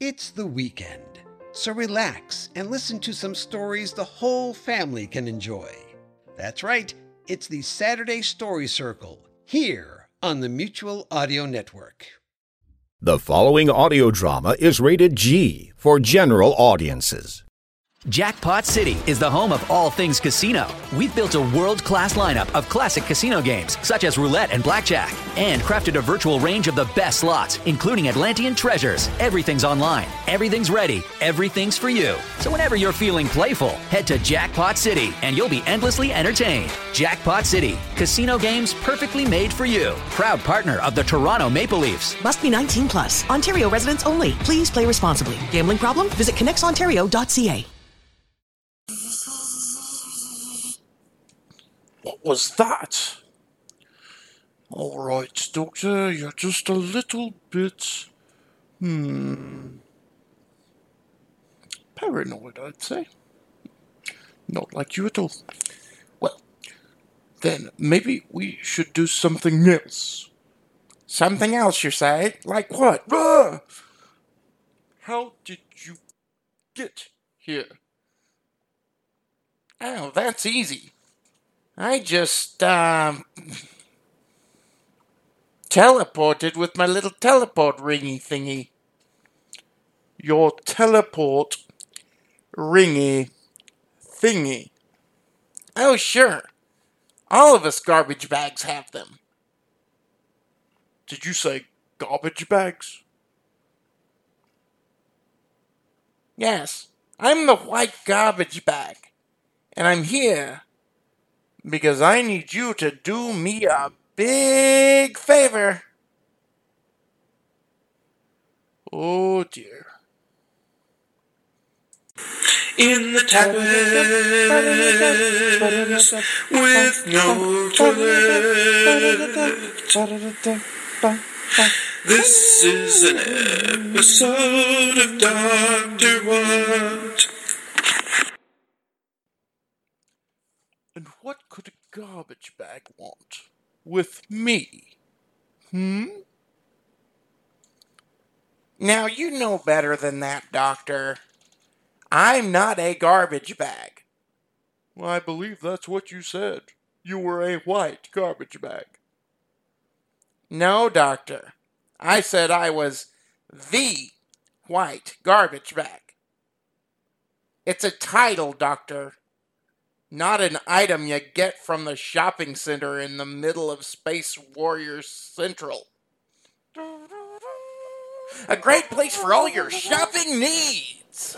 It's the weekend, so relax and listen to some stories the whole family can enjoy. That's right, it's the Saturday Story Circle here on the Mutual Audio Network. The following audio drama is rated G for general audiences. Jackpot City is the home of all things casino. We've built a world class lineup of classic casino games, such as roulette and blackjack, and crafted a virtual range of the best slots, including Atlantean treasures. Everything's online, everything's ready, everything's for you. So whenever you're feeling playful, head to Jackpot City and you'll be endlessly entertained. Jackpot City, casino games perfectly made for you. Proud partner of the Toronto Maple Leafs. Must be 19 plus. Ontario residents only. Please play responsibly. Gambling problem? Visit connexontario.ca. What was that? All right, Doctor, you're just a little bit. Hmm. Paranoid, I'd say. Not like you at all. Well, then maybe we should do something else. Something else, you say? Like what? How did you get here? Oh, that's easy. I just, um, teleported with my little teleport ringy thingy. Your teleport ringy thingy. Oh, sure. All of us garbage bags have them. Did you say garbage bags? Yes, I'm the white garbage bag, and I'm here because I need you to do me a big favor. Oh dear. In the tavern with no toilet. This is an episode of Doctor What. And what could a garbage bag want with me? Hmm? Now you know better than that, Doctor. I'm not a garbage bag. Well, I believe that's what you said. You were a white garbage bag. No, Doctor. I said I was the white garbage bag. It's a title, Doctor. Not an item you get from the shopping center in the middle of Space Warriors Central. A great place for all your shopping needs.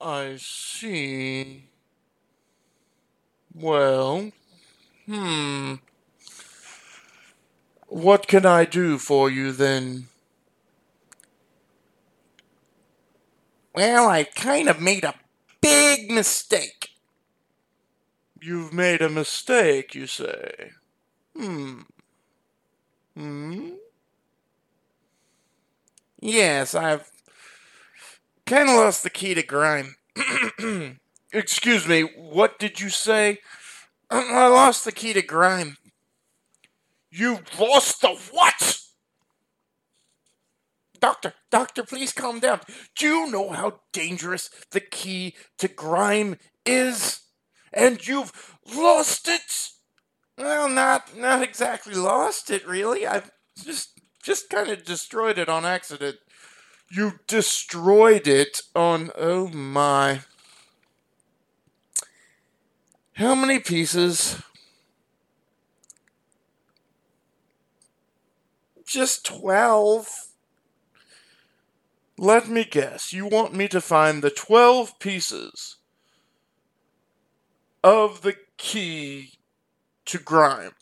I see. Well, hmm. What can I do for you then? Well, I kind of made a big mistake. You've made a mistake, you say? Hmm. Hmm? Yes, I've kind of lost the key to grime. Excuse me, what did you say? I lost the key to grime. You lost the what? Doctor, doctor, please calm down. Do you know how dangerous the key to grime is? And you've lost it? Well, not not exactly lost it, really. I've just just kind of destroyed it on accident. You destroyed it on oh my. How many pieces? Just 12. Let me guess. You want me to find the 12 pieces of the key to grime.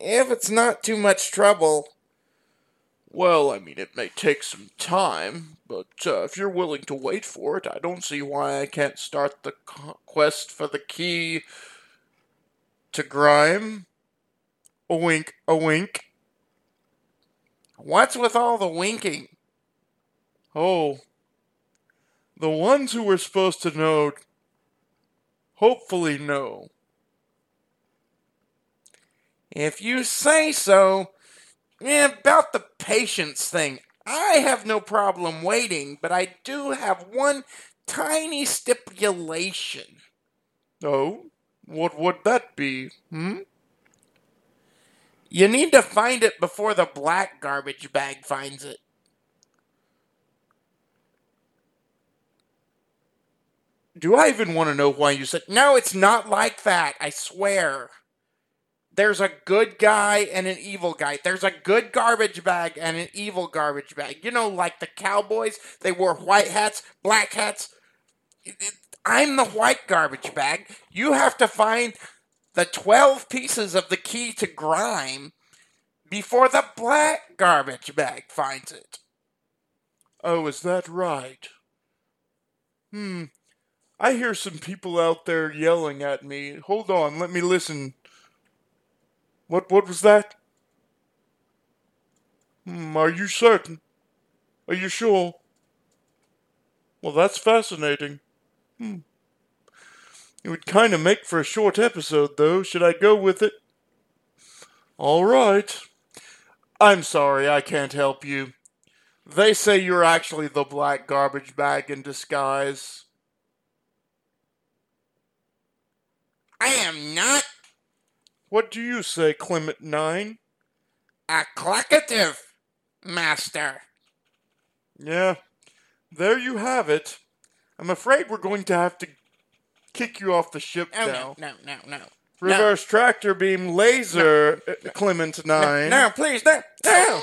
If it's not too much trouble. Well, I mean, it may take some time, but uh, if you're willing to wait for it, I don't see why I can't start the quest for the key to grime. A wink, a wink. What's with all the winking? Oh, the ones who were supposed to know hopefully know. If you say so, yeah, about the patience thing. I have no problem waiting, but I do have one tiny stipulation. Oh, what would that be? Hmm? You need to find it before the black garbage bag finds it. Do I even want to know why you said No, it's not like that, I swear. There's a good guy and an evil guy. There's a good garbage bag and an evil garbage bag. You know, like the cowboys, they wore white hats, black hats. I'm the white garbage bag. You have to find the 12 pieces of the key to grime before the black garbage bag finds it. Oh, is that right? Hmm. I hear some people out there yelling at me. Hold on, let me listen. What what was that? Hmm, are you certain? Are you sure? Well, that's fascinating. Hmm. It would kind of make for a short episode, though. Should I go with it? All right. I'm sorry, I can't help you. They say you're actually the black garbage bag in disguise. I am not What do you say, Clement Nine? a clackative, master. Yeah, there you have it. I'm afraid we're going to have to kick you off the ship Oh, now. no, no, no, no. Reverse tractor beam laser, uh, Clement No, Nine. no, please, no, no.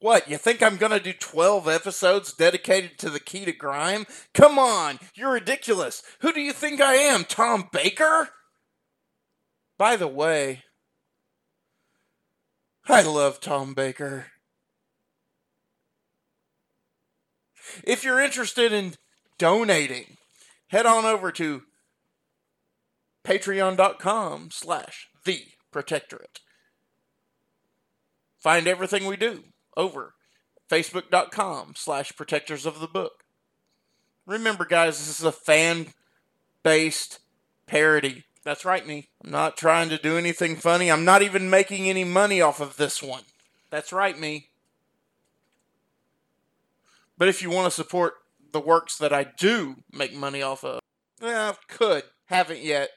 What, you think I'm gonna do 12 episodes dedicated to the key to grime? Come on, you're ridiculous. Who do you think I am, Tom Baker? By the way, I love Tom Baker. If you're interested in donating, head on over to patreon.com slash the protectorate. Find everything we do over facebook.com slash protectors of the book. Remember, guys, this is a fan based parody. That's right, me. I'm not trying to do anything funny. I'm not even making any money off of this one. That's right, me. But if you want to support the works that I do make money off of, well, could. Haven't yet.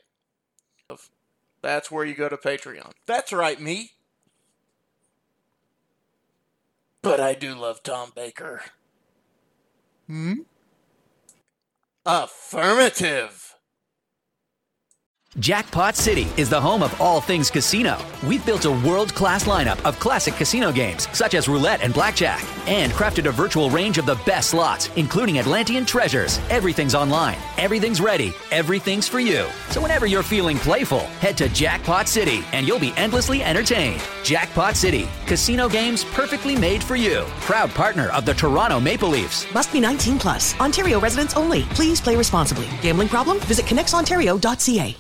That's where you go to Patreon. That's right, me. But I do love Tom Baker. Hmm? Affirmative. Jackpot City is the home of all things casino. We've built a world class lineup of classic casino games, such as roulette and blackjack, and crafted a virtual range of the best slots, including Atlantean treasures. Everything's online, everything's ready, everything's for you. So whenever you're feeling playful, head to Jackpot City and you'll be endlessly entertained. Jackpot City, casino games perfectly made for you. Proud partner of the Toronto Maple Leafs. Must be 19 plus. Ontario residents only. Please play responsibly. Gambling problem? Visit connexontario.ca.